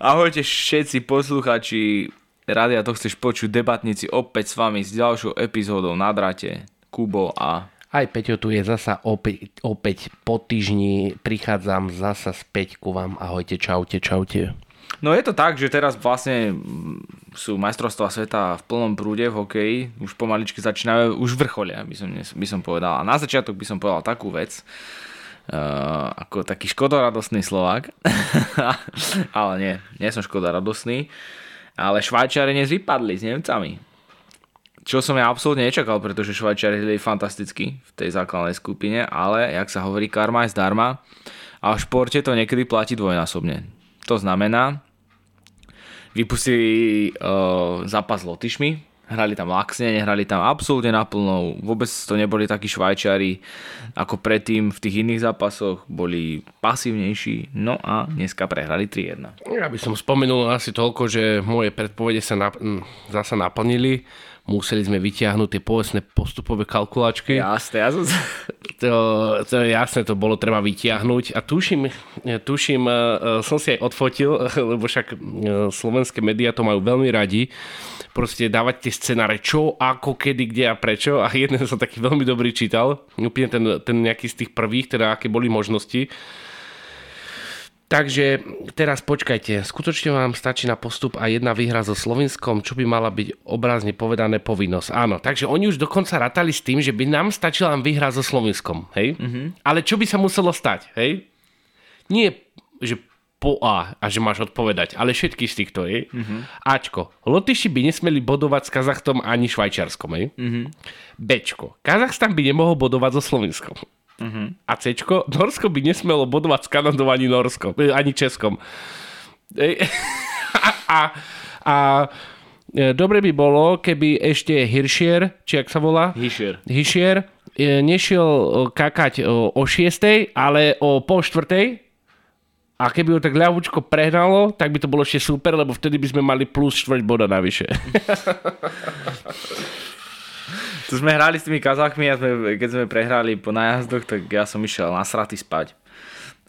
Ahojte všetci posluchači Rádia To chceš počuť debatníci opäť s vami s ďalšou epizódou na drate Kubo a... Aj Peťo tu je zasa opäť, opäť po týždni, prichádzam zasa späť ku vám. Ahojte, čaute, čaute. No je to tak, že teraz vlastne sú majstrovstvá sveta v plnom prúde v hokeji, už pomaličky začínajú, už vrcholia, by som, by som povedal. A na začiatok by som povedal takú vec, Uh, ako taký škodoradosný Slovák. ale nie, nie som škodoradosný. Ale Švajčiari dnes vypadli s Nemcami. Čo som ja absolútne nečakal, pretože Švajčiari hľadali fantasticky v tej základnej skupine, ale, jak sa hovorí, karma je zdarma a v športe to niekedy platí dvojnásobne. To znamená, vypustili uh, zápas s Lotyšmi, hrali tam laxne, nehrali tam absolútne naplno, vôbec to neboli takí švajčiari ako predtým v tých iných zápasoch, boli pasívnejší, no a dneska prehrali 3-1. Ja by som spomenul asi toľko, že moje predpovede sa nap- zasa naplnili, museli sme vyťahnuť tie povestné postupové kalkulačky. Jasné, ja som... to, to jasné, to bolo treba vyťahnuť a tuším, tuším, e, som si aj odfotil, lebo však e, slovenské médiá to majú veľmi radi, proste dávať tie scenáre, čo, ako, kedy, kde a prečo a jeden som taký veľmi dobrý čítal, úplne ten, ten nejaký z tých prvých, teda aké boli možnosti. Takže teraz počkajte, skutočne vám stačí na postup a jedna výhra so Slovenskom, čo by mala byť obrazne povedané povinnosť. Áno, takže oni už dokonca ratali s tým, že by nám stačila výhra so Slovenskom, hej? Mm-hmm. Ale čo by sa muselo stať, hej? Nie, že po A a že máš odpovedať, ale všetky z týchto je. Mm-hmm. Ačko, Lotyši by nesmeli bodovať s Kazachtom ani Švajčiarskom, je. Mm-hmm. Bčko, Kazachstan by nemohol bodovať so Slovenskom. Mm-hmm. A Cčko, Norsko by nesmelo bodovať s Kanadou ani Norskom, eh, ani Českom. a, a, a e, dobre by bolo, keby ešte Hirschier, či ak sa volá? Hirschier. Hirschier e, nešiel kakať o 6, ale o pol štvrtej, a keby ho tak ľavúčko prehnalo, tak by to bolo ešte super, lebo vtedy by sme mali plus 4 boda navyše. tu sme hrali s tými kazachmi a sme, keď sme prehrali po najazdoch, tak ja som išiel nasratý spať.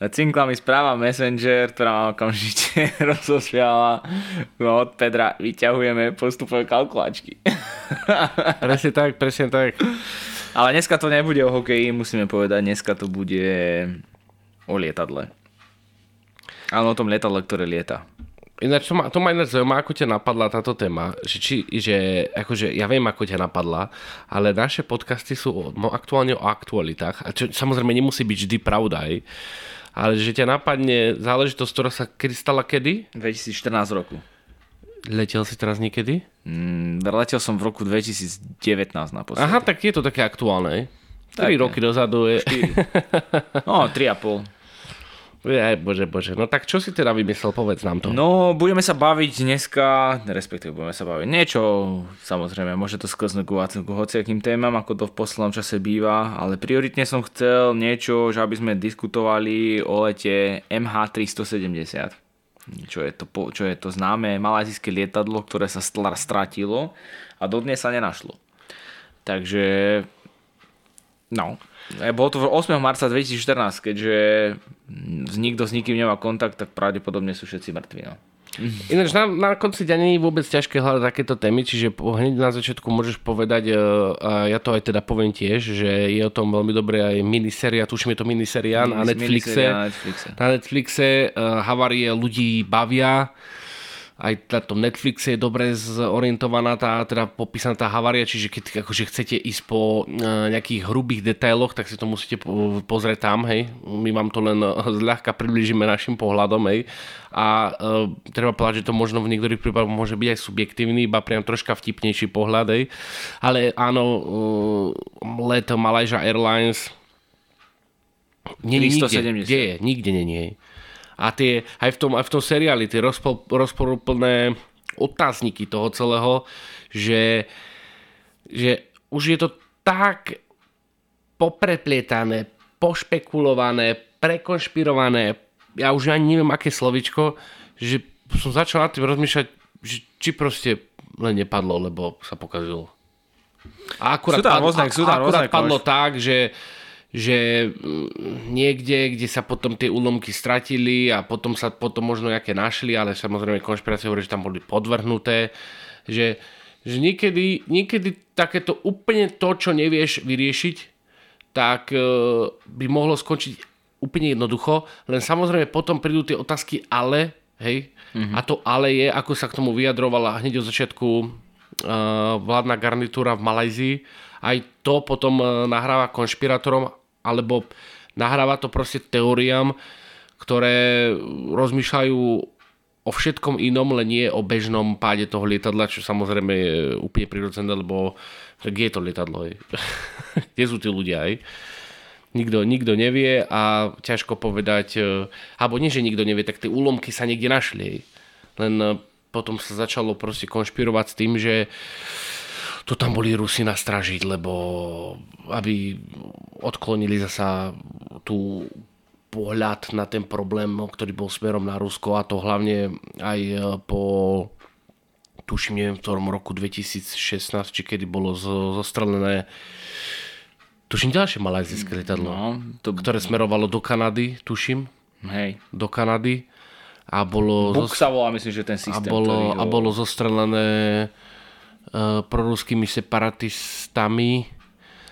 Cinkla mi správa Messenger, ktorá ma okamžite rozošiala no, od Pedra. Vyťahujeme postupové kalkulačky. presne tak, presne tak. Ale dneska to nebude o hokeji, musíme povedať. Dneska to bude o lietadle. Áno, o tom lietadle, ktoré lieta. Ináč to ma, to ma ináč zaujíma, ako ťa napadla táto téma, že, či, že akože ja viem, ako ťa napadla, ale naše podcasty sú no, aktuálne o aktualitách, a čo samozrejme nemusí byť vždy pravda, aj, ale že ťa napadne záležitosť, ktorá sa kedy stala kedy? 2014 roku. Letel si teraz niekedy? Mm, letel som v roku 2019 naposledy. Aha, tak je to také aktuálne, 3 roky dozadu je. 4. No, 3,5. Aj, bože, bože. No tak čo si teda vymyslel, povedz nám to. No, budeme sa baviť dneska, respektíve budeme sa baviť niečo, samozrejme, môže to sklznúť ku, ku hociakým témam, ako to v poslednom čase býva, ale prioritne som chcel niečo, že aby sme diskutovali o lete MH370. Čo je to, čo je to známe malajzijské lietadlo, ktoré sa stratilo a dodnes sa nenašlo. Takže, no, bolo to 8. marca 2014, keďže nikto s nikým nemá kontakt, tak pravdepodobne sú všetci mŕtvi. No. Ináč na, na konci dňa nie je vôbec ťažké hľadať takéto témy, čiže hneď na začiatku môžeš povedať, e, a ja to aj teda poviem tiež, že je o tom veľmi dobré aj miniseria, tuším je to miniseria na Netflixe. Na Netflixe, na Netflixe uh, havárie ľudí bavia aj na tom Netflixe je dobre zorientovaná tá, teda popísaná tá havária, čiže keď akože chcete ísť po e, nejakých hrubých detailoch, tak si to musíte pozrieť tam, hej. My vám to len e, zľahka približíme našim pohľadom, hej. A uh, treba povedať, že to možno v niektorých prípadoch môže byť aj subjektívny, iba priam troška vtipnejší pohľad, hej. Ale áno, uh, let Malaysia Airlines nie, nikde, kde je, nikde nie, nie. A tie, aj v tom, aj v tom seriáli, tie rozpo, rozporúplné otázniky toho celého, že, že už je to tak popreplietané, pošpekulované, prekonšpirované, ja už ani neviem, aké slovičko, že som začal nad tým rozmýšľať, že či proste len nepadlo, lebo sa pokazilo. A akurát, sú tam padlo, rôzne, sú tam akurát padlo tak, že že mm, niekde, kde sa potom tie úlomky stratili a potom sa potom možno nejaké našli, ale samozrejme konšpirácie hovorí, že tam boli podvrhnuté, že, že niekedy, niekedy takéto úplne to, čo nevieš vyriešiť, tak e, by mohlo skončiť úplne jednoducho, len samozrejme potom prídu tie otázky ale, hej, mm-hmm. a to ale je, ako sa k tomu vyjadrovala hneď od začiatku uh, vládna garnitúra v Malajzii, aj to potom uh, nahráva konšpirátorom alebo nahráva to proste teóriám, ktoré rozmýšľajú o všetkom inom, len nie o bežnom páde toho lietadla, čo samozrejme je úplne prirodzené, lebo kde je to lietadlo? kde sú tí ľudia? Aj? Nikto, nikto nevie a ťažko povedať, e, alebo nie, že nikto nevie, tak tie úlomky sa niekde našli. Len e, potom sa začalo proste konšpirovať s tým, že to tam boli Rusi nastražiť, lebo aby odklonili zasa tú pohľad na ten problém, ktorý bol smerom na Rusko a to hlavne aj e, po tuším, neviem, v ktorom roku 2016, či kedy bolo zostrelené tuším ďalšie malajzijské lietadlo, no, to... ktoré smerovalo do Kanady, tuším. Hej. Do Kanady. A bolo... Buk sa volá, myslím, že ten systém. A bolo, a bolo zostrelené proruskými separatistami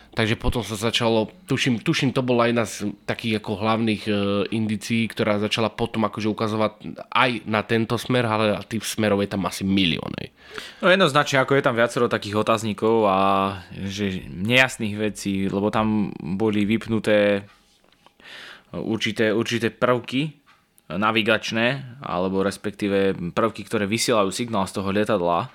Takže potom sa začalo, tuším, tuším to bola jedna z takých ako hlavných e, indicií, ktorá začala potom akože ukazovať aj na tento smer, ale tých smerov je tam asi milióny. No jednoznačne, ako je tam viacero takých otáznikov a že nejasných vecí, lebo tam boli vypnuté určité, určité prvky navigačné, alebo respektíve prvky, ktoré vysielajú signál z toho lietadla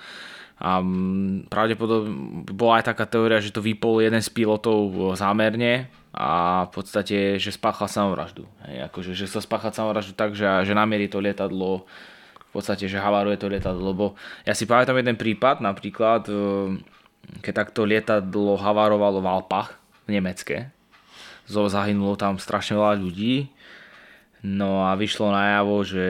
a mm, pravdepodobne bola aj taká teória, že to vypol jeden z pilotov zámerne a v podstate, že spáchal samovraždu. Hej, akože, že sa spáchal samovraždu tak, že, že namierí to lietadlo v podstate, že havaruje to lietadlo, lebo ja si pamätám jeden prípad, napríklad, e, keď takto lietadlo havarovalo v Alpách, v Nemecké, zahynulo tam strašne veľa ľudí, no a vyšlo najavo, že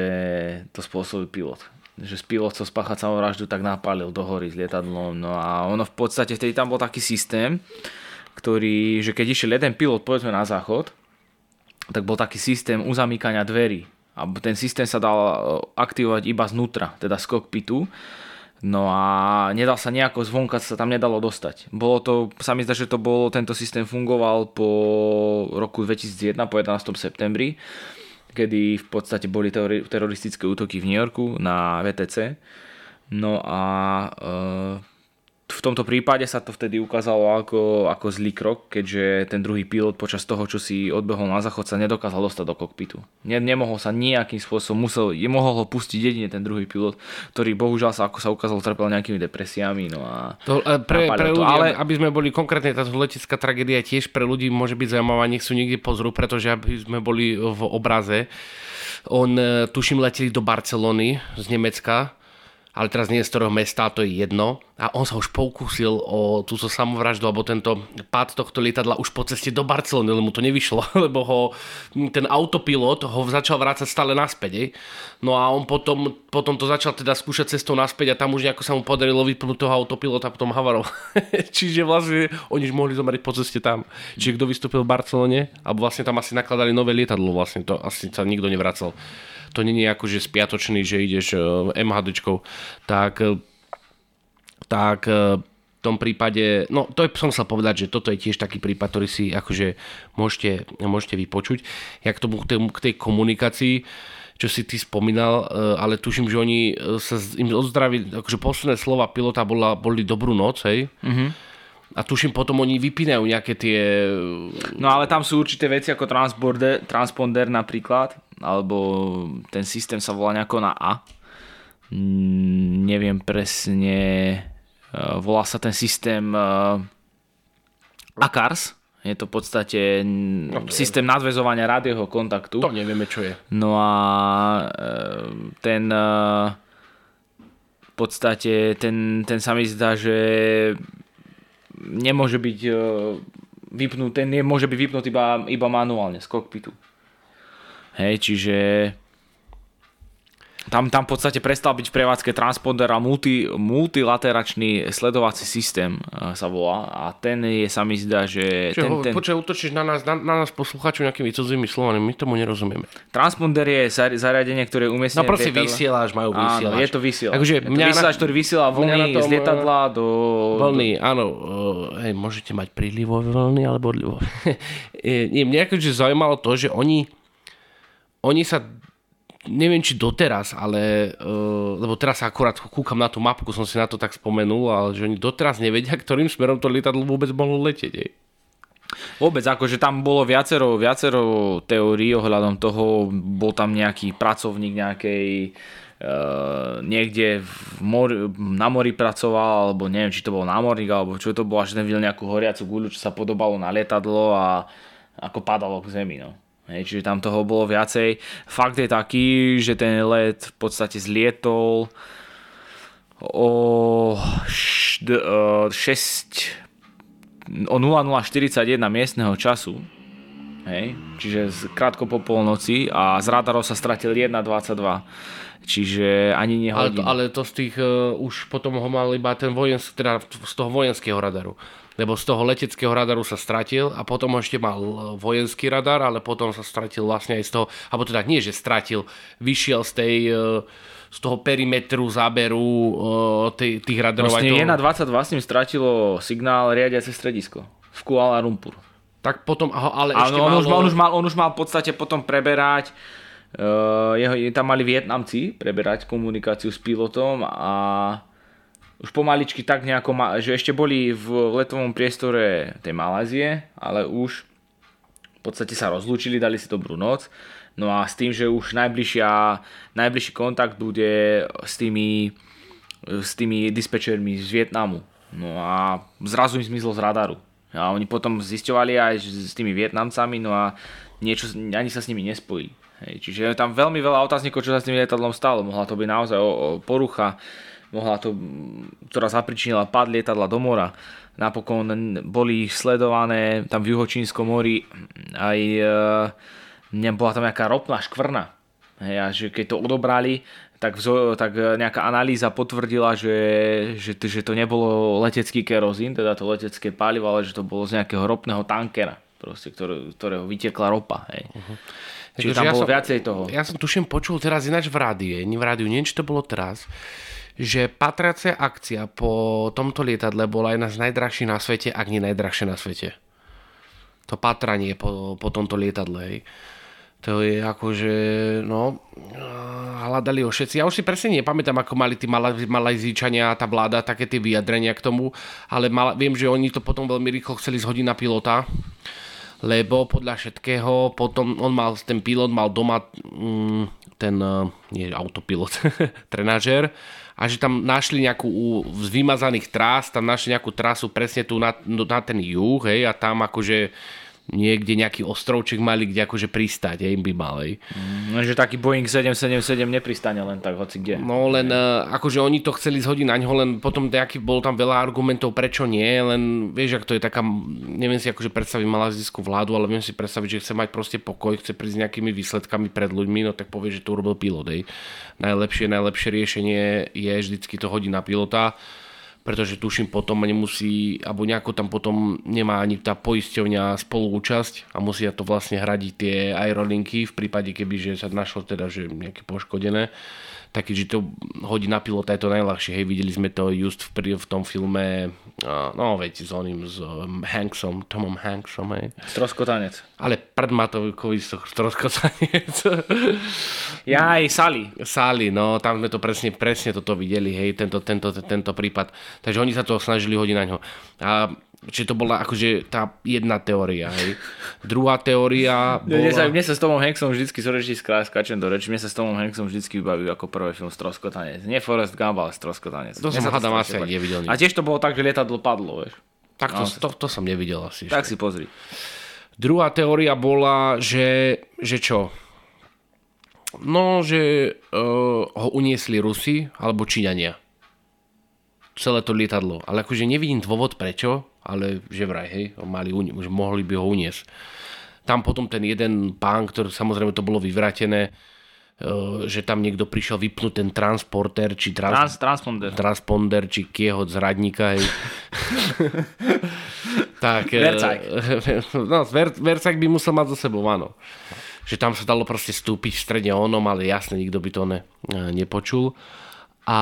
to spôsobil pilot že spilo chcel spáchať samovraždu, tak napálil do hory s lietadlom. No a ono v podstate, vtedy tam bol taký systém, ktorý, že keď išiel jeden pilot povedzme na záchod, tak bol taký systém uzamýkania dverí. A ten systém sa dal e, aktivovať iba znútra, teda z kokpitu. No a nedal sa nejako zvonka, sa tam nedalo dostať. Bolo to, sa mi zdá, že to bolo, tento systém fungoval po roku 2001, po 11. septembri kedy v podstate boli teroristické útoky v New Yorku na VTC. No a e, tomto prípade sa to vtedy ukázalo ako, ako zlý krok, keďže ten druhý pilot počas toho, čo si odbehol na záchod, sa nedokázal dostať do kokpitu. Ne, nemohol sa nejakým spôsobom, musel, je, mohol ho pustiť jedine ten druhý pilot, ktorý bohužiaľ sa, ako sa ukázalo, trpel nejakými depresiami. No a to, e, pre, pre ľudí, to, ale... aby sme boli konkrétne, táto letecká tragédia tiež pre ľudí môže byť zaujímavá, nech sú niekde pozrú, pretože aby sme boli v obraze. On, e, tuším, leteli do Barcelony z Nemecka ale teraz nie z ktorého mesta, to je jedno. A on sa už pokúsil o túto samovraždu, alebo tento pád tohto lietadla už po ceste do Barcelony, lebo mu to nevyšlo, lebo ho ten autopilot ho začal vrácať stále naspäť. Ej. No a on potom, potom to začal teda skúšať cestou naspäť a tam už nejako sa mu podarilo vypnúť toho autopilota potom havarov. Čiže vlastne oni už mohli zomrieť po ceste tam. Čiže kto vystúpil v Barcelone, alebo vlastne tam asi nakladali nové lietadlo, vlastne to asi sa nikto nevracal to není ako, že spiatočný, že ideš e, MHDčkou, tak, e, tak e, v tom prípade, no to je, som sa povedať, že toto je tiež taký prípad, ktorý si akože môžete, môžete vypočuť. Jak tomu k tej, k tej komunikácii, čo si ty spomínal, ale tuším, že oni sa im ozdravili, akože posledné slova pilota bola, boli dobrú noc, hej. Mm-hmm. A tuším, potom oni vypínajú nejaké tie... No ale tam sú určité veci ako transponder, transponder napríklad, alebo ten systém sa volá nejako na A. Mm, neviem presne, volá sa ten systém e, ACARS. Je to v podstate okay. systém nadvezovania rádioho kontaktu. To nevieme, čo je. No a e, ten v podstate ten, ten sa mi zdá, že nemôže byť vypnutý, nemôže byť vypnutý iba, iba manuálne z kokpitu. Hej, čiže tam, tam v podstate prestal byť v prevádzke transponder a multi, multilateračný sledovací systém uh, sa volá a ten je, sa mi zdá, že... Čiže ten, ho, ten, počkaj, na nás, na, na nás poslucháčov nejakými cudzými slovami, my tomu nerozumieme. transponder je zari- zariadenie, ktoré je umiestnené... No proste vysielač, majú vysielač. Áno, je to vysielač. Takže je to mňa na- vysielač, ktorý vysiela vlny tom, z lietadla do... Vlny, áno, uh, hej, môžete mať prílivové vlny alebo odlivové. Mňa akože zaujímalo to, že oni, oni sa, neviem či doteraz, ale, uh, lebo teraz akurát kúkam na tú mapku, som si na to tak spomenul, ale že oni doteraz nevedia, ktorým smerom to lietadlo vôbec mohlo letieť. Hej. Vôbec, akože tam bolo viacero, viacero teórií ohľadom toho, bol tam nejaký pracovník nejakej uh, niekde v mori, na mori pracoval, alebo neviem, či to bol námorník, alebo čo to bolo, až ten videl nejakú horiacu guľu, čo sa podobalo na lietadlo a ako padalo k zemi. No. Hej, čiže tam toho bolo viacej. Fakt je taký, že ten let v podstate zlietol o št, uh, 6 o 0041 miestneho času. Hej, čiže krátko po polnoci a z radarov sa stratil 1.22. Čiže ani Ale, nehodín. to, ale to z tých, uh, už potom ho mal iba ten vojenský, teda z toho vojenského radaru. Lebo z toho leteckého radaru sa stratil a potom ešte mal eh, vojenský radar, ale potom sa stratil vlastne aj z toho, alebo teda nie, že stratil, vyšiel z tej, eh, z toho perimetru záberu eh, tej, tých radarov. Vlastne toho- 1.22 s ním stratilo signál riadiace stredisko v Kuala Lumpur. Tak potom, ale ešte on, malo... už, mal- on, už mal, on už mal v podstate potom preberať jeho, tam mali Vietnamci preberať komunikáciu s pilotom a už pomaličky tak nejako, že ešte boli v letovom priestore tej Malázie, ale už v podstate sa rozlúčili, dali si dobrú noc. No a s tým, že už najbližšia, najbližší kontakt bude s tými, s tými dispečermi z Vietnamu. No a zrazu im zmizlo z radaru. A oni potom zisťovali aj s tými Vietnamcami, no a niečo, ani sa s nimi nespojili. Hej, čiže je tam veľmi veľa otáznikov, čo sa s tým lietadlom stalo. Mohla to byť naozaj o, o porucha, mohla to, ktorá zapričinila pad lietadla do mora. Napokon boli sledované tam v juhočínskom mori aj e, bola tam nejaká ropná škvrna. Hej, a že keď to odobrali, tak, vzo, tak nejaká analýza potvrdila, že, že, že to nebolo letecký kerozín, teda to letecké palivo, ale že to bolo z nejakého ropného tankera, proste, ktoré, ktorého vytekla ropa. Hej. Uh-huh. Čiže Takže tam ja bolo som- viacej toho. Ja som tuším počul teraz ináč v rádiu, nie v rádiu, neviem, či to bolo teraz, že patracia akcia po tomto lietadle bola jedna z najdrahších na svete, ak nie najdrahšie na svete. To patranie po, po tomto lietadle, hej. To je akože, no, hľadali ho všetci. Ja už si presne nepamätám, ako mali tí Mala- Malajzíčania a tá vláda také tie vyjadrenia k tomu, ale mal, viem, že oni to potom veľmi rýchlo chceli zhodiť na pilota, lebo podľa všetkého potom on mal, ten pilot mal doma mm, ten, eh, nie autopilot, trenažer a že tam našli nejakú z vymazaných trás, tam našli nejakú trasu presne tu na, na ten juh, hej, a tam akože niekde nejaký ostrovček mali, kde akože pristať, hej, by mal, hej. No, že taký Boeing 777 nepristane len tak hoci kde. No len uh, akože oni to chceli zhodiť na ňo, len potom nejaký, bol tam veľa argumentov, prečo nie, len vieš, ak to je taká, neviem si akože predstaviť malazijskú vládu, ale viem si predstaviť, že chce mať proste pokoj, chce prísť s nejakými výsledkami pred ľuďmi, no tak povie, že to urobil pilot, hej. Najlepšie, najlepšie riešenie je vždycky to hodiť na pilota, pretože tuším potom nemusí, alebo nejako tam potom nemá ani tá poisťovňa spoluúčasť a musia to vlastne hradiť tie aerolinky v prípade, keby že sa našlo teda, že nejaké poškodené tak že to hodí na pilota je to najľahšie. Hej, videli sme to just v, v tom filme, no veď s oným, s um, Hanksom, Tomom Hanksom, hej. Stroskotanec. Ale pred Matovikový stroskotanec. Ja aj Sally. Sály, no tam sme to presne, presne toto videli, hej, tento, tento, tento prípad. Takže oni sa to snažili hodiť na ňo. A čiže to bola akože tá jedna teória, hej. Druhá teória Mne sa, bola... mne sa s Tomom Hanksom vždycky, sorry, skrá- skáčem do reči, mne sa s Tomom Hanksom vždycky vybaví ako prvý film Stroskotanec. Nie Forrest Gump, ale Stroskotanec. To Mne som hádam asi aj nevidel. A tiež to bolo tak, že lietadlo padlo, vieš. Tak to, No, to, to, som nevidel asi. Tak si pozri. Druhá teória bola, že, že čo? No, že uh, ho uniesli Rusi alebo Číňania. Celé to lietadlo. Ale akože nevidím dôvod prečo, ale že vraj, hej, mali, že mohli by ho uniesť. Tam potom ten jeden pán, ktorý samozrejme to bolo vyvrátené, že tam niekto prišiel vypnúť ten transporter, či trans, trans, transponder. transponder, či kieho z radníka. Hej. tak, Vercajk. no, ver, Vercajk by musel mať za sebou, áno. Že tam sa dalo proste stúpiť v strede onom, ale jasne, nikto by to ne, nepočul. A,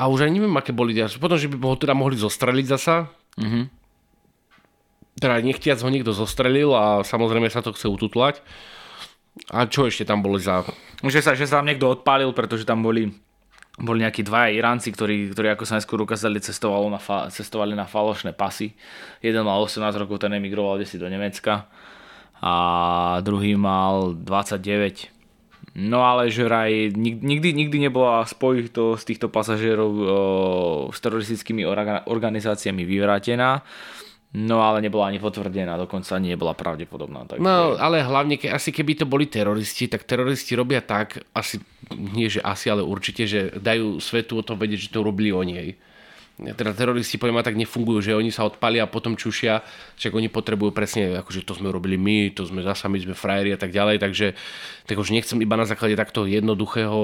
a už aj neviem, aké boli. Potom, že by ho teda mohli zostreliť zasa. Mm-hmm. Teda nechtiac ho niekto zostrelil a samozrejme sa to chce ututlať. A čo ešte tam boli za... Že sa, že sa tam niekto odpálil, pretože tam boli, boli nejakí dvaja Iránci, ktorí, ktorí ako sa najskôr ukázali, cestovali na, fa, cestovali na falošné pasy. Jeden mal 18 rokov, ten emigroval si do Nemecka a druhý mal 29. No ale že raj nikdy, nikdy nebola spojitosť týchto pasažierov o, s teroristickými organizáciami vyvrátená. No ale nebola ani potvrdená, dokonca ani nebola pravdepodobná. Takže... No ale hlavne, ke, asi keby to boli teroristi, tak teroristi robia tak, asi, nie že asi, ale určite, že dajú svetu o tom vedieť, že to robili oni. Hej. Teda teroristi poviem tak nefungujú, že oni sa odpalia a potom čušia, však oni potrebujú presne, akože to sme robili my, to sme zasa my sme frajeri a tak ďalej, takže tak už nechcem iba na základe takto jednoduchého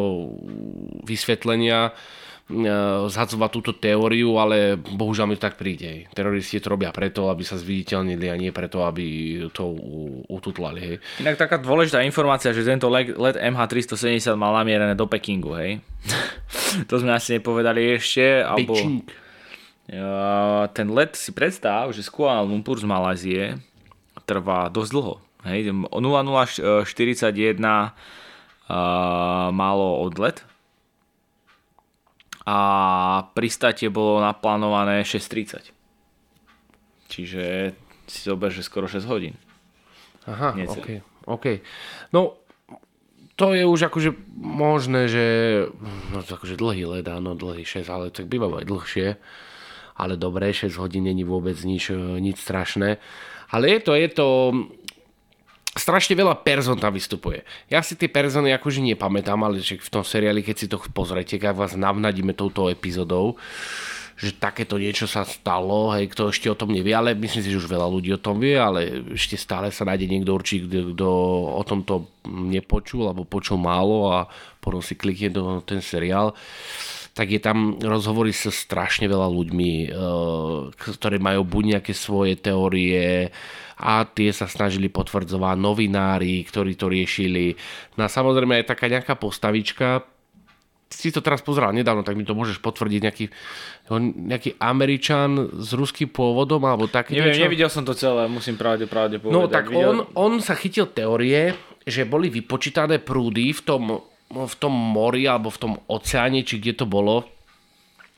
vysvetlenia E, zhadzovať túto teóriu, ale bohužiaľ mi to tak príde. Teroristi to robia preto, aby sa zviditeľnili a nie preto, aby to ututlali. Hej. Inak taká dôležitá informácia, že tento let, let MH370 mal namierené do Pekingu, hej. to sme asi nepovedali ešte. Alebo, ten let si predstav, že z Kuala Lumpur z Malázie trvá dosť dlho. Hej, 0041 uh, málo odlet a pristátie bolo naplánované 6.30. Čiže si zober, že skoro 6 hodín. Aha, OK. okay. No, to je už akože možné, že no to akože dlhý let, áno, dlhý 6, ale tak býva aj dlhšie. Ale dobre, 6 hodín není vôbec nič, nič strašné. Ale je to, je to, strašne veľa person tam vystupuje. Ja si tie persony akože nepamätám, ale v tom seriáli, keď si to pozrete, keď vás navnadíme touto epizodou, že takéto niečo sa stalo, hej, kto ešte o tom nevie, ale myslím si, že už veľa ľudí o tom vie, ale ešte stále sa nájde niekto určite, kto o tomto nepočul, alebo počul málo a potom si klikne do ten seriál tak je tam rozhovory so strašne veľa ľuďmi, eh, ktorí majú buď nejaké svoje teórie, a tie sa snažili potvrdzovať novinári, ktorí to riešili. No a samozrejme aj taká nejaká postavička, si to teraz pozeral nedávno, tak mi to môžeš potvrdiť nejaký, nejaký Američan s ruským pôvodom alebo také Neviem, niečo? nevidel som to celé, musím pravde, pravde povedať. No tak videl... on, on sa chytil teórie, že boli vypočítané prúdy v tom, v tom mori alebo v tom oceáne, či kde to bolo,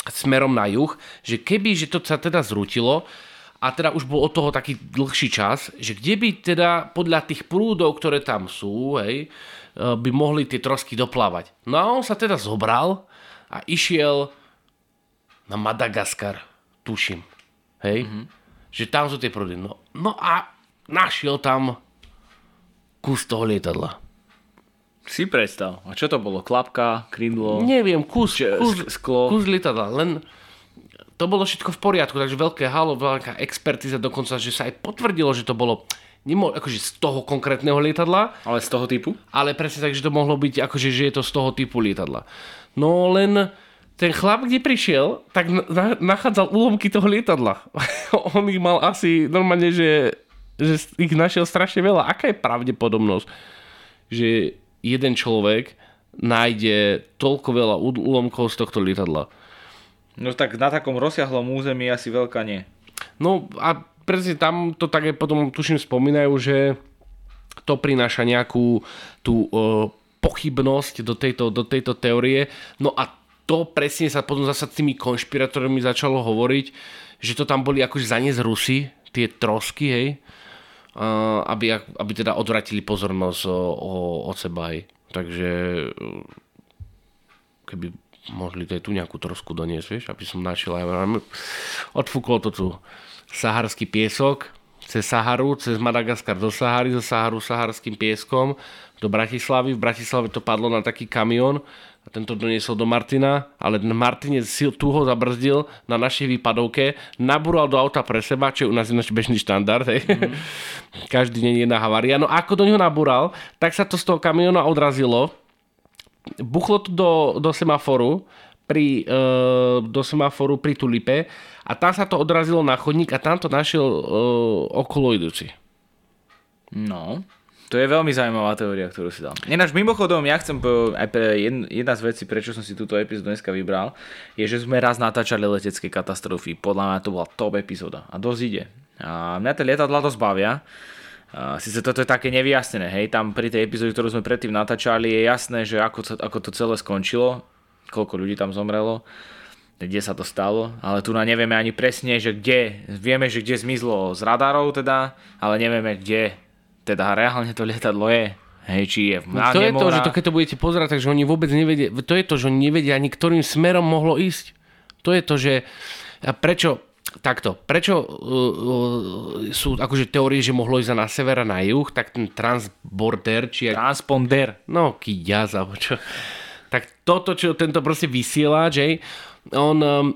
smerom na juh, že keby, že to sa teda zrutilo, a teda už bol od toho taký dlhší čas, že kde by teda podľa tých prúdov, ktoré tam sú, hej, by mohli tie trosky doplávať. No a on sa teda zobral a išiel na Madagaskar, tuším. Hej? Mm-hmm. Že tam sú tie prúdy. No, no a našiel tam kus toho lietadla. Si predstav. A čo to bolo? Klapka, krídlo? Neviem, kus, kus, sklo. kus lietadla. Len to bolo všetko v poriadku, takže veľké halo, veľká expertiza dokonca, že sa aj potvrdilo, že to bolo nemo, akože z toho konkrétneho lietadla. Ale z toho typu? Ale presne tak, že to mohlo byť, akože, že je to z toho typu lietadla. No len ten chlap, kde prišiel, tak na, nachádzal úlomky toho lietadla. On ich mal asi normálne, že, že ich našiel strašne veľa. Aká je pravdepodobnosť, že jeden človek nájde toľko veľa úlomkov z tohto lietadla? No tak na takom rozsiahlom území asi veľká nie. No a presne tam to tak aj potom tuším spomínajú, že to prináša nejakú tú uh, pochybnosť do tejto, do tejto teórie. No a to presne sa potom zase s tými konšpirátormi začalo hovoriť, že to tam boli akože zaniesť Rusy, tie trosky, hej, uh, aby, aby teda odvratili pozornosť od seba, hej. Takže keby mohli tu nejakú trosku doniesť, vieš, aby som našiel aj odfúklo to tu saharský piesok, cez Saharu, cez Madagaskar do Sahary, zo Saharu saharským pieskom do Bratislavy. V Bratislave to padlo na taký kamión a tento doniesol do Martina, ale Martinec si tu ho zabrzdil na našej výpadovke, nabúral do auta pre seba, čo je u nás ináč bežný štandard, hej. Mm. Každý deň jedna havária. No ako do neho nabúral, tak sa to z toho kamiona odrazilo, buchlo to do, do semaforu, pri, e, do semaforu pri Tulipe a tam sa to odrazilo na chodník a tam to našiel e, okolo idúci. No, to je veľmi zaujímavá teória, ktorú si dal. Ináč mimochodom, ja chcem, aj pre jedna z vecí, prečo som si túto epizódu dneska vybral, je, že sme raz natáčali letecké katastrofy. Podľa mňa to bola top epizóda a dosť ide. A mňa tie lietadla dosť bavia. Sice toto je také nevyjasnené, hej, tam pri tej epizóde, ktorú sme predtým natáčali, je jasné, že ako, ako to celé skončilo, koľko ľudí tam zomrelo, kde sa to stalo, ale tu na nevieme ani presne, že kde, vieme, že kde zmizlo z radarov teda, ale nevieme kde teda reálne to lietadlo je. Hej, či je v no, To je to, že to, keď to budete pozerať, takže oni vôbec nevedia, to je to, že oni nevedia ani ktorým smerom mohlo ísť. To je to, že prečo, takto, prečo uh, uh, sú akože teórie, že mohlo ísť na sever a na juh, tak ten transborder, či... Transponder. No, kyďaz, alebo čo tak toto, čo tento proste vysiela, že on, um,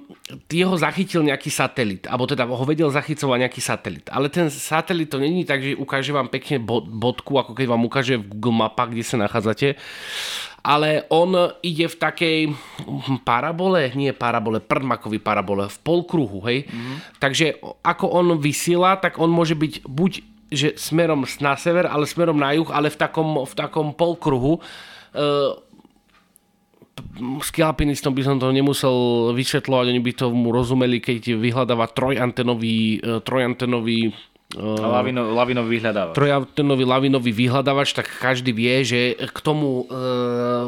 jeho zachytil nejaký satelit, alebo teda ho vedel zachycovať nejaký satelit. Ale ten satelit to není tak, že ukáže vám pekne bodku, ako keď vám ukáže v Google mapách, kde sa nachádzate. Ale on ide v takej parabole, nie parabole, prdmakový parabole, v polkruhu, hej. Mm-hmm. Takže ako on vysiela, tak on môže byť buď že smerom na sever, ale smerom na juh, ale v takom, v takom polkruhu. Uh, skialpinistom by som to nemusel vysvetľovať, oni by tomu rozumeli, keď vyhľadáva trojantenový, e, trojantenový e, Lavino, lavinový vyhľadávač. Trojantenový lavinový vyhľadávač, tak každý vie, že k tomu e,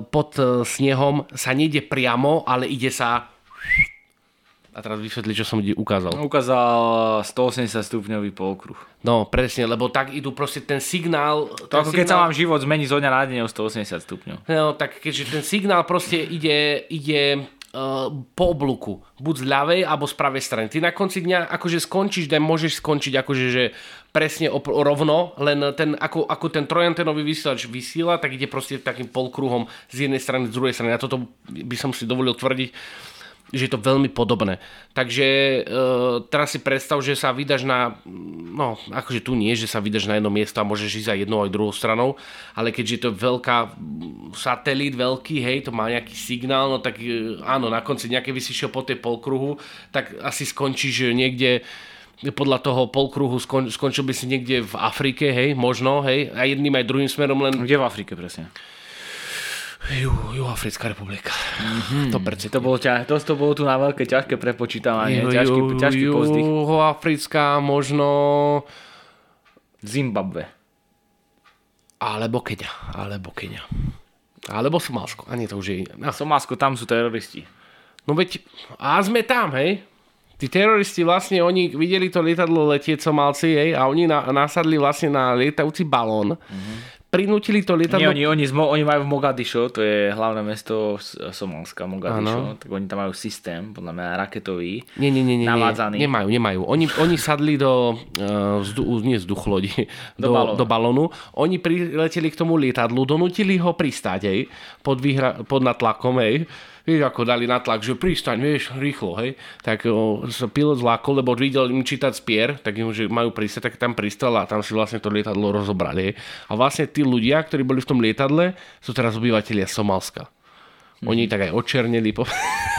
pod snehom sa nejde priamo, ale ide sa a teraz vysvetli, čo som ti ukázal. Ukázal 180 stupňový polkruh. No, presne, lebo tak idú proste ten signál... To ten ako signál, keď sa vám život zmení zo dňa na deň o 180 stupňov. No, tak keďže ten signál proste ide, ide uh, po oblúku. Buď z ľavej, alebo z pravej strany. Ty na konci dňa akože skončíš, daj, môžeš skončiť akože, že presne op- rovno, len ten, ako, ako ten trojantenový vysielač vysiela, tak ide proste takým polkruhom z jednej strany, z druhej strany. A toto by som si dovolil tvrdiť, že je to veľmi podobné. Takže e, teraz si predstav, že sa vydaš na, no akože tu nie, že sa vydaš na jedno miesto a môžeš ísť aj jednou aj druhou stranou, ale keďže je to veľká satelít, veľký, hej, to má nejaký signál, no tak e, áno, na konci nejaké by si šiel po tej polkruhu, tak asi skončíš niekde podľa toho polkruhu skon, skončil by si niekde v Afrike, hej, možno, hej, a jedným aj druhým smerom len... Kde v Afrike presne? Ju, Juhoafrická republika. Mm-hmm. To, to, bolo ťa, to, to bolo tu na veľké ťažké prepočítavanie. Ju, ťažký, ju, ťažký pozdych. Juhoafrická, možno... Zimbabwe. Alebo Kenia. Alebo Kenia. Alebo Somálsko. A nie, to už je... Na Somálsko, tam sú teroristi. No veď, a sme tam, hej? Tí teroristi vlastne, oni videli to lietadlo letieť Somálci, hej, a oni na, nasadli vlastne na lietajúci balón. Mm-hmm prinútili to lietadlo... Nie, oni, oni, oni majú v Mogadišo, to je hlavné mesto Somalska, Mogadišo, ano. tak oni tam majú systém, podľa mňa raketový, nie, nie, nie, nie, navádzaný. Nie, nemajú, nemajú. Oni, oni sadli do, uh, vzdu, nie vzduchlodi, do, do, do balónu. Oni prileteli k tomu lietadlu, donútili ho pristáť, pod, výhra, pod natlakom, hej, vieš, ako dali natlak, že pristaň, vieš, rýchlo, hej. Tak o, sa pilot zlákol, lebo videl im čítať spier, tak im, že majú pristať, tak tam pristal a tam si vlastne to lietadlo rozobrali. Hej. A vlastne tí ľudia, ktorí boli v tom lietadle, sú teraz obyvateľia Somalska. Oni mm. tak aj očernili. Po...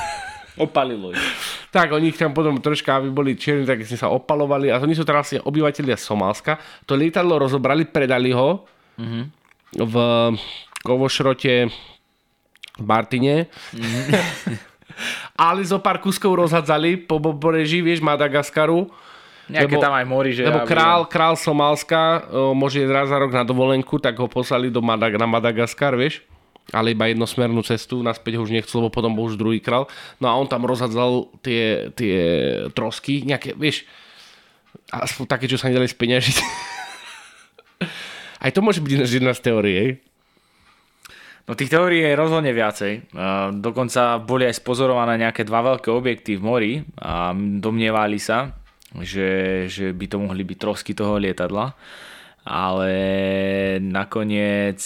Opalilo ich. Tak, oni ich tam potom troška, aby boli čierni, tak si sa opalovali a oni sú teraz obyvateľia Somálska. To lietadlo rozobrali, predali ho mm-hmm. v kovošrote Martine. Ale zo pár kuskov rozhadzali po pobreží, vieš, Madagaskaru. Nejaké lebo, tam aj mori, že... Lebo král, král Somálska o, môže ísť raz za rok na dovolenku, tak ho poslali do Madag- na Madagaskar, vieš ale iba jednosmernú cestu, naspäť ho už nechcel, lebo potom bol už druhý král. No a on tam rozhadzal tie, tie trosky, nejaké, vieš, aspoň také, čo sa nedali speňažiť. Aj to môže byť jedna z teórií, No tých teórií je rozhodne viacej. Dokonca boli aj spozorované nejaké dva veľké objekty v mori a domnievali sa, že, že by to mohli byť trosky toho lietadla, ale nakoniec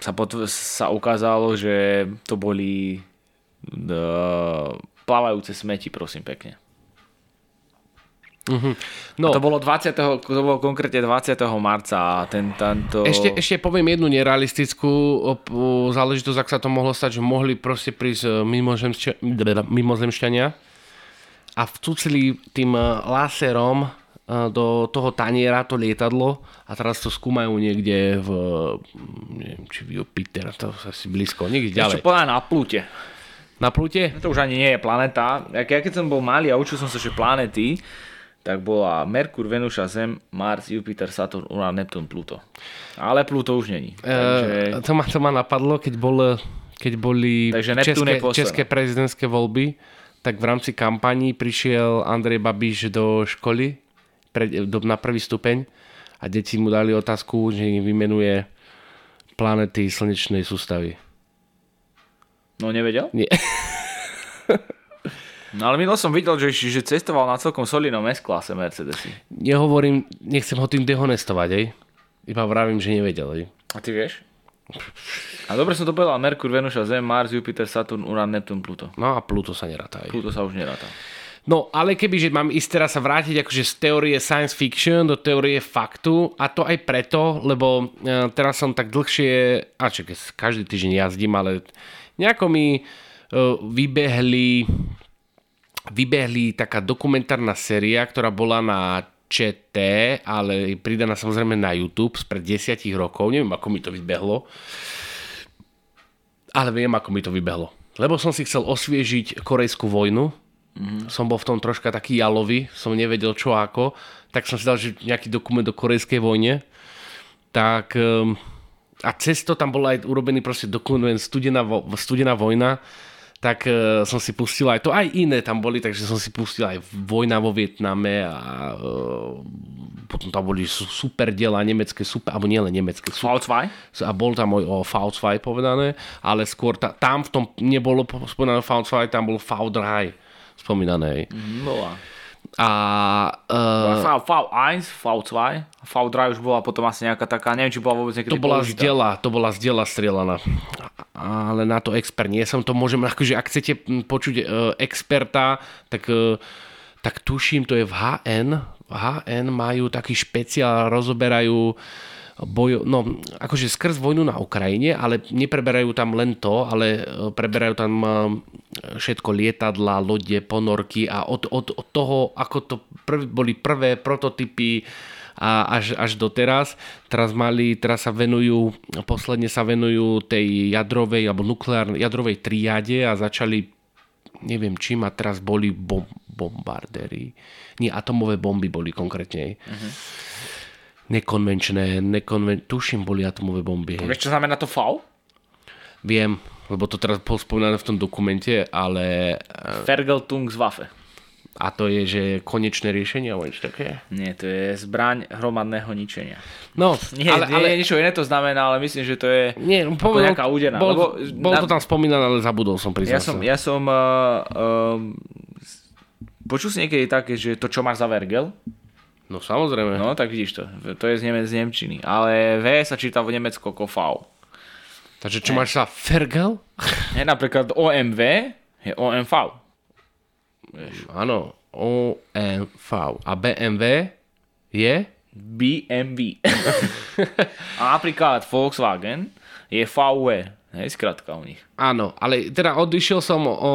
sa, potv- sa ukázalo, že to boli plávajúce smeti, prosím pekne. Uh-huh. No, a to bolo 20. to bolo konkrétne 20. marca ten, tento... Ešte, ešte poviem jednu nerealistickú záležitosť, ak sa to mohlo stať, že mohli proste prísť e, mimozemšťania a vcúcili tým e, láserom e, do toho taniera to lietadlo a teraz to skúmajú niekde v neviem, či v Jupiter, to asi blízko, niekde ďalej. Ešte povedať na plúte. Na plúte? To už ani nie je planeta. Ja keď som bol malý a učil som sa, že planety, tak bola Merkur, Venuša, Zem, Mars, Jupiter, Saturn, Uran, Neptun, Pluto. Ale Pluto už není. E, takže... Uh, to, ma, to ma napadlo, keď, bol, keď boli české, české prezidentské voľby, tak v rámci kampaní prišiel Andrej Babiš do školy pre, do, na prvý stupeň a deti mu dali otázku, že im vymenuje planety slnečnej sústavy. No nevedel? Nie. No ale minul som videl, že, že cestoval na celkom solinom S-klase Mercedesy. Nehovorím, nechcem ho tým dehonestovať, aj. Iba vravím, že nevedel, aj. A ty vieš? A dobre som to povedal, Merkur, Venuša, Zem, Mars, Jupiter, Saturn, Uran, Neptun, Pluto. No a Pluto sa neráta. Aj. Pluto sa už neráta. No, ale keby, že mám ísť teraz sa vrátiť akože z teórie science fiction do teórie faktu a to aj preto, lebo uh, teraz som tak dlhšie, a čak, každý týždeň jazdím, ale nejako mi uh, vybehli vybehli taká dokumentárna séria, ktorá bola na ČT, ale pridaná samozrejme na YouTube spred desiatich rokov. Neviem, ako mi to vybehlo. Ale viem, ako mi to vybehlo. Lebo som si chcel osviežiť korejskú vojnu. Mm-hmm. Som bol v tom troška taký jalový, som nevedel čo ako. Tak som si dal že nejaký dokument o korejskej vojne. Tak ehm, a cez to tam bol aj urobený proste dokument Studená, studená vojna tak uh, som si pustil aj to, aj iné tam boli, takže som si pustil aj Vojna vo Vietname a uh, potom tam boli super diela nemecké, super, alebo nielen nemecké. Super, a bol tam aj o V2 povedané, ale skôr ta, tam v tom nebolo spomínané V2, tam bol V3 spomínané. Mm, bola. A... Uh, v, V1, V2, V3 už bola potom asi nejaká taká, neviem, či bola vôbec niekedy To bola zdieľa, to bola zdieľa strieľaná. Ale na to expert nie som, to môžem, akože ak chcete počuť uh, experta, tak, uh, tak tuším, to je v HN. V HN majú taký špeciál, rozoberajú boj, no, akože skrz vojnu na Ukrajine, ale nepreberajú tam len to, ale preberajú tam všetko lietadla, lode, ponorky a od, od, od toho, ako to prv, boli prvé prototypy a až, až doteraz. Teraz, mali, teraz sa venujú, posledne sa venujú tej jadrovej alebo nukleárnej jadrovej triade a začali neviem čím a teraz boli bom, bombardéry. Nie, atomové bomby boli konkrétne. Uh-huh. Nekonvenčné, nekonven... tuším, boli atomové bomby. Vieš, čo znamená to FAU? Viem, lebo to teraz bolo spomínané v tom dokumente, ale... Eh, Fergeltungswaffe. A to je, že konečné riešenie alebo niečo také? Nie, to je zbraň hromadného ničenia. No, nie, ale, nie, ale... niečo iné to znamená, ale myslím, že to je nie, povedal, nejaká údená. Bol, lebo, bol na... to tam spomínané, ale zabudol som priznať. Ja som, ja som uh, um, počul si niekedy také, že to, čo máš za vergel, No samozrejme. No tak vidíš to, to je z, Nemec, z Nemčiny. Ale V sa číta v Nemecku ako V. Takže čo máš sa Fergal? Je napríklad OMV je OMV. Áno, OMV. A BMW je? BMW. a napríklad Volkswagen je VW. Hej, skratka u nich. Áno, ale teda odišiel som, o,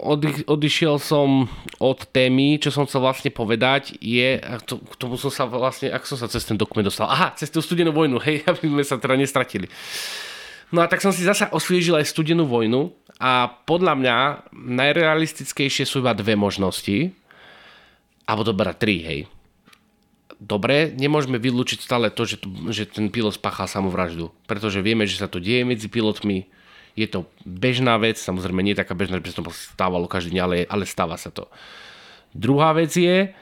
odi, odišiel som od témy, čo som chcel vlastne povedať, je, to, k tomu som sa vlastne, ako som sa cez ten dokument dostal, aha, cez tú studenú vojnu, hej, aby sme sa teda nestratili. No a tak som si zasa osviežil aj studenú vojnu a podľa mňa najrealistickejšie sú iba dve možnosti, alebo dobrá tri, hej. Dobre, nemôžeme vylúčiť stále to, že, že ten pilot spáchal samovraždu, pretože vieme, že sa to deje medzi pilotmi, je to bežná vec, samozrejme nie taká bežná, že sa to stávalo každý deň, ale, ale stáva sa to. Druhá vec je,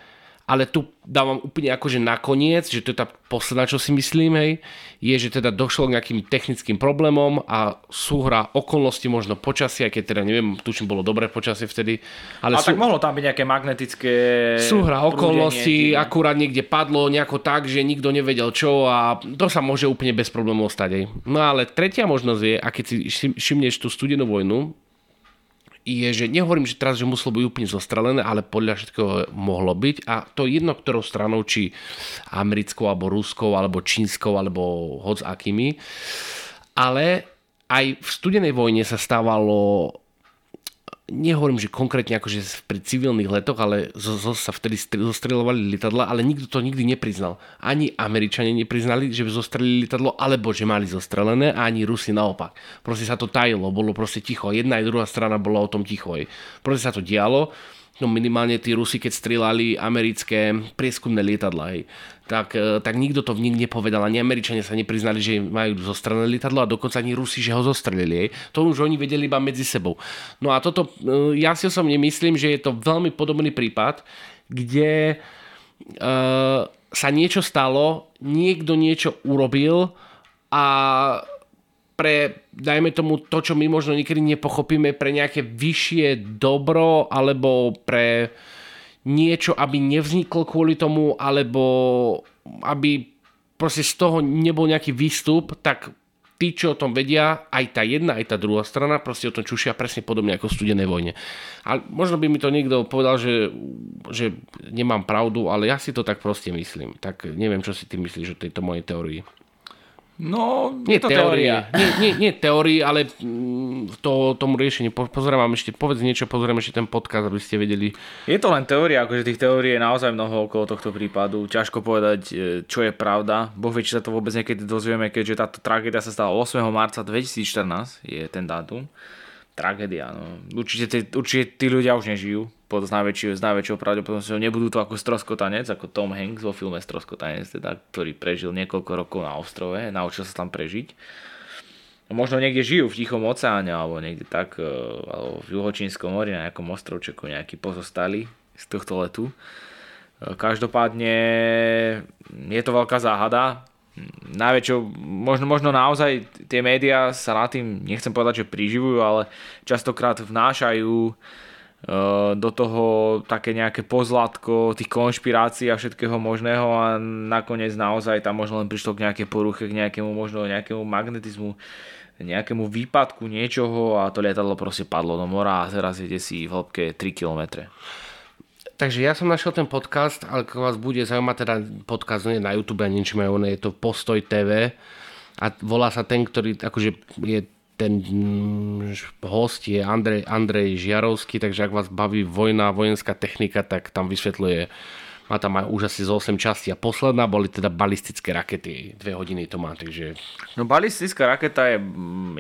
ale tu dávam úplne akože nakoniec, že to je tá posledná, čo si myslím, hej, je, že teda došlo k nejakým technickým problémom a súhra okolnosti, možno počasie, keď teda neviem, tuším, bolo dobré počasie vtedy. Ale a sú... tak mohlo tam byť nejaké magnetické... Súhra okolností, akurát niekde padlo nejako tak, že nikto nevedel čo a to sa môže úplne bez problémov stať. Hej. No ale tretia možnosť je, a keď si všimneš tú studenú vojnu, je, že nehovorím, že teraz, že muselo byť úplne zostrelené, ale podľa všetkého mohlo byť. A to jedno, ktorou stranou, či americkou, alebo ruskou, alebo čínskou, alebo hoc akými, ale aj v studenej vojne sa stávalo nehovorím, že konkrétne akože pri civilných letoch, ale zo, zo sa vtedy zostrelovali lietadla, ale nikto to nikdy nepriznal. Ani Američania nepriznali, že by zostrelili lietadlo, alebo že mali zostrelené, a ani Rusi naopak. Proste sa to tajilo, bolo proste ticho. Jedna aj druhá strana bola o tom ticho. Proste sa to dialo no minimálne tí Rusi, keď strieľali americké prieskumné lietadla, hej, tak, e, tak nikto to nikdy nepovedal, ani Američania sa nepriznali, že majú zostrelené lietadlo a dokonca ani Rusi, že ho zostrelili. Hej. To už oni vedeli iba medzi sebou. No a toto, e, ja si osobne myslím, že je to veľmi podobný prípad, kde uh, sa niečo stalo, niekto niečo urobil a pre, dajme tomu, to, čo my možno niekedy nepochopíme, pre nejaké vyššie dobro alebo pre niečo, aby nevzniklo kvôli tomu, alebo aby proste z toho nebol nejaký výstup, tak tí, čo o tom vedia, aj tá jedna, aj tá druhá strana, proste o tom čušia presne podobne ako v studenej vojne. A možno by mi to niekto povedal, že, že nemám pravdu, ale ja si to tak proste myslím. Tak neviem, čo si ty myslíš o tejto mojej teórii. No, nie je to teória. Nie, nie, nie teórii, ale mm, to, tomu riešeniu. Pozerám vám ešte, povedz niečo, pozriem ešte ten podcast, aby ste vedeli. Je to len teória, akože tých teórií je naozaj mnoho okolo tohto prípadu. Ťažko povedať, e, čo je pravda. Boh vie, či sa to vôbec niekedy dozvieme, keďže táto tragédia sa stala 8. marca 2014, je ten dátum. Tragédia, no. Určite, určite tí ľudia už nežijú pod s najväčšou, s najväčšou pravdepodobnosťou nebudú to ako stroskotanec, ako Tom Hanks vo filme Stroskotanec, teda, ktorý prežil niekoľko rokov na ostrove, naučil sa tam prežiť. Možno niekde žijú v Tichom oceáne, alebo niekde tak, e, alebo v Juhočínskom mori na nejakom ostrovčeku nejaký pozostali z tohto letu. E, každopádne je to veľká záhada. Najväčšou, možno, možno naozaj tie médiá sa na tým, nechcem povedať, že priživujú, ale častokrát vnášajú Eh, do toho také nejaké pozlatko tých konšpirácií a všetkého možného a nakoniec naozaj tam možno len prišlo k nejakej poruche, k nejakému možno nejakému magnetizmu, nejakému výpadku niečoho a to lietadlo proste padlo do mora a teraz ide si v hĺbke 3 km. Takže ja som našiel ten podcast, ale keď vás bude zaujímať, teda podcast nie je na YouTube a nič majú, je to Postoj TV a volá sa ten, ktorý akože je ten mm, host je Andrej, Andrej Žiarovský, takže ak vás baví vojna, vojenská technika, tak tam vysvetľuje má tam aj už asi z 8 častí a posledná boli teda balistické rakety. Dve hodiny to má, takže... No balistická raketa je,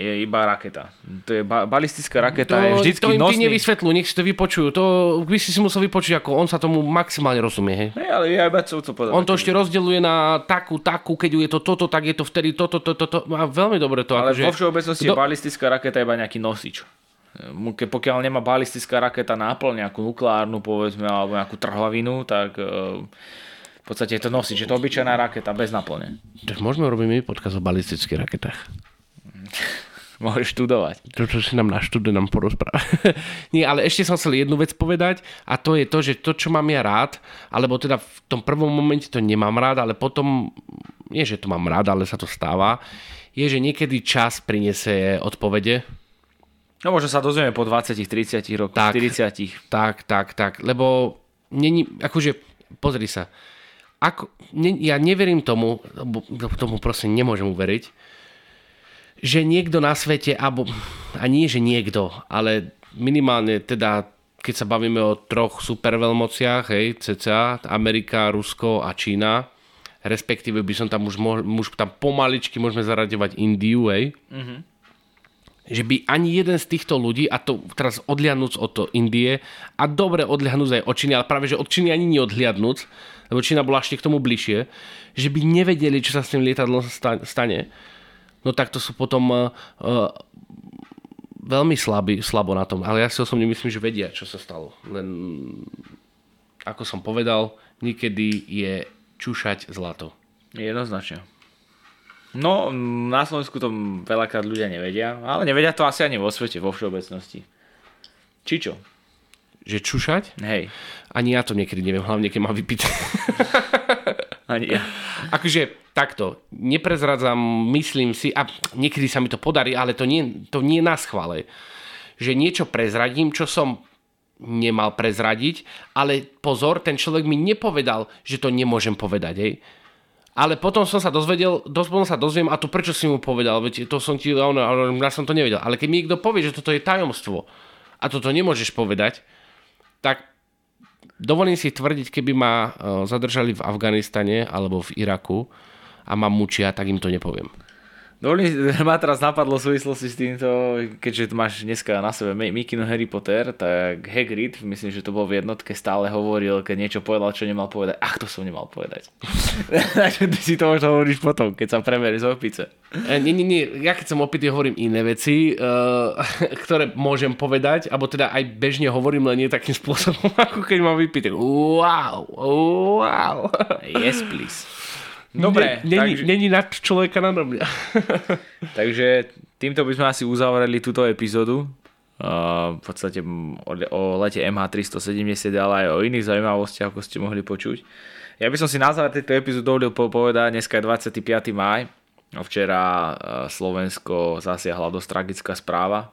je iba raketa. To je ba- balistická raketa to, je vždycky To im nosný... nevysvetľú, nech si to vypočujú. To by si si musel vypočuť, ako on sa tomu maximálne rozumie. Hej, hey, ale ja iba čo, co povedať. On to ešte rozdeluje na takú, takú, keď je to toto, tak je to vtedy toto, toto, toto. A veľmi dobre to. Ale akože... vo všeobecnosti do... je balistická raketa iba nejaký nosič pokiaľ nemá balistická raketa náplň, nejakú nukleárnu povedzme, alebo nejakú trhlavinu, tak e, v podstate je to nosič, je to obyčajná raketa bez náplne. Tak môžeme robiť my podkaz o balistických raketách. Môžeš študovať. To, čo si nám naštuduje, nám porozpráva. Nie, ale ešte som chcel jednu vec povedať a to je to, že to, čo mám ja rád, alebo teda v tom prvom momente to nemám rád, ale potom, nie že to mám rád, ale sa to stáva, je, že niekedy čas priniesie odpovede No možno sa dozvieme po 20-30 rokoch, tak, 40 Tak, tak, tak, lebo není, akože, pozri sa, ako, ne, ja neverím tomu, tomu prosím nemôžem uveriť, že niekto na svete, alebo, a nie, že niekto, ale minimálne teda, keď sa bavíme o troch superveľmociach, hej, cca, Amerika, Rusko a Čína, respektíve by som tam už, mohol, už tam pomaličky môžeme zaraďovať Indiu, hej, mm-hmm že by ani jeden z týchto ľudí, a to teraz odliadnúc od to Indie, a dobre odliadnúť aj od Číny, ale práve že od Číny ani neodliadnúť, lebo Čína bola ešte k tomu bližšie, že by nevedeli, čo sa s tým lietadlom stane, no tak to sú potom uh, veľmi slabí, slabo na tom. Ale ja si osobne myslím, že vedia, čo sa stalo. Len ako som povedal, niekedy je čušať zlato. Jednoznačne. No, na Slovensku to veľakrát ľudia nevedia, ale nevedia to asi ani vo svete, vo všeobecnosti. Či čo? Že čušať? Hej. Ani ja to niekedy neviem, hlavne keď mám vypité. Ani ja. Akože takto, neprezradzam, myslím si, a niekedy sa mi to podarí, ale to nie, to nie na schvále. Že niečo prezradím, čo som nemal prezradiť, ale pozor, ten človek mi nepovedal, že to nemôžem povedať, hej. Ale potom som sa dozvedel, potom sa dozviem, a to prečo si mu povedal, veď to som ti, on, ja som to nevedel. Ale keď mi niekto povie, že toto je tajomstvo a toto nemôžeš povedať, tak dovolím si tvrdiť, keby ma e, zadržali v Afganistane alebo v Iraku a ma mučia, tak im to nepoviem. Dovolím, ma teraz napadlo v súvislosti s týmto, keďže máš dneska na sebe Mikino Harry Potter, tak Hagrid, myslím, že to bol v jednotke, stále hovoril, keď niečo povedal, čo nemal povedať. Ach, to som nemal povedať. Takže ty si to možno hovoríš potom, keď sa preberie z opice. E, nie, nie, nie, ja keď som opitý, hovorím iné veci, uh, ktoré môžem povedať, alebo teda aj bežne hovorím, len nie takým spôsobom, ako keď mám vypitý. Wow, wow. Yes, please. Dobre. Není, takže... není nad človeka na mňa. takže týmto by sme asi uzavreli túto epizódu. Uh, v podstate o, o lete MH370, ale aj o iných zaujímavostiach, ako ste mohli počuť. Ja by som si na záver tejto epizódy dovolil povedať, dneska je 25. maj. Včera Slovensko zasiahla dosť tragická správa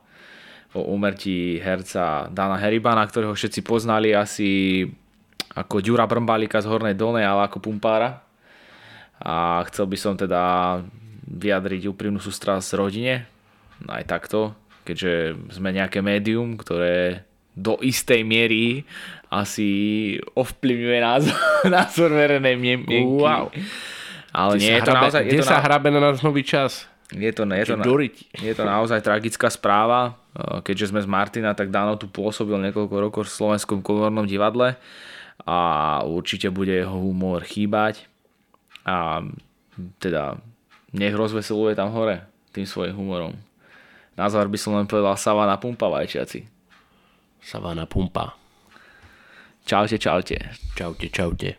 o úmrtí herca Dana Heribana, ktorého všetci poznali asi ako Ďura Brmbálika z Hornej Dolnej, ale ako pumpára a chcel by som teda vyjadriť úprimnú sústrasť rodine, aj takto, keďže sme nejaké médium, ktoré do istej miery asi ovplyvňuje názor, názor verejnej mienky. Wow. Ale nie, je to naozaj... Kde sa hrabe na nás nový čas? Je to, je, to, je to naozaj tragická správa. Keďže sme z Martina, tak Dano tu pôsobil niekoľko rokov v Slovenskom komornom divadle a určite bude jeho humor chýbať a teda nech rozveseluje tam hore tým svojim humorom. Na záver by som len povedal Savana Pumpa vajčiaci. Savana Pumpa. Čaute, čaute. Čaute, čaute.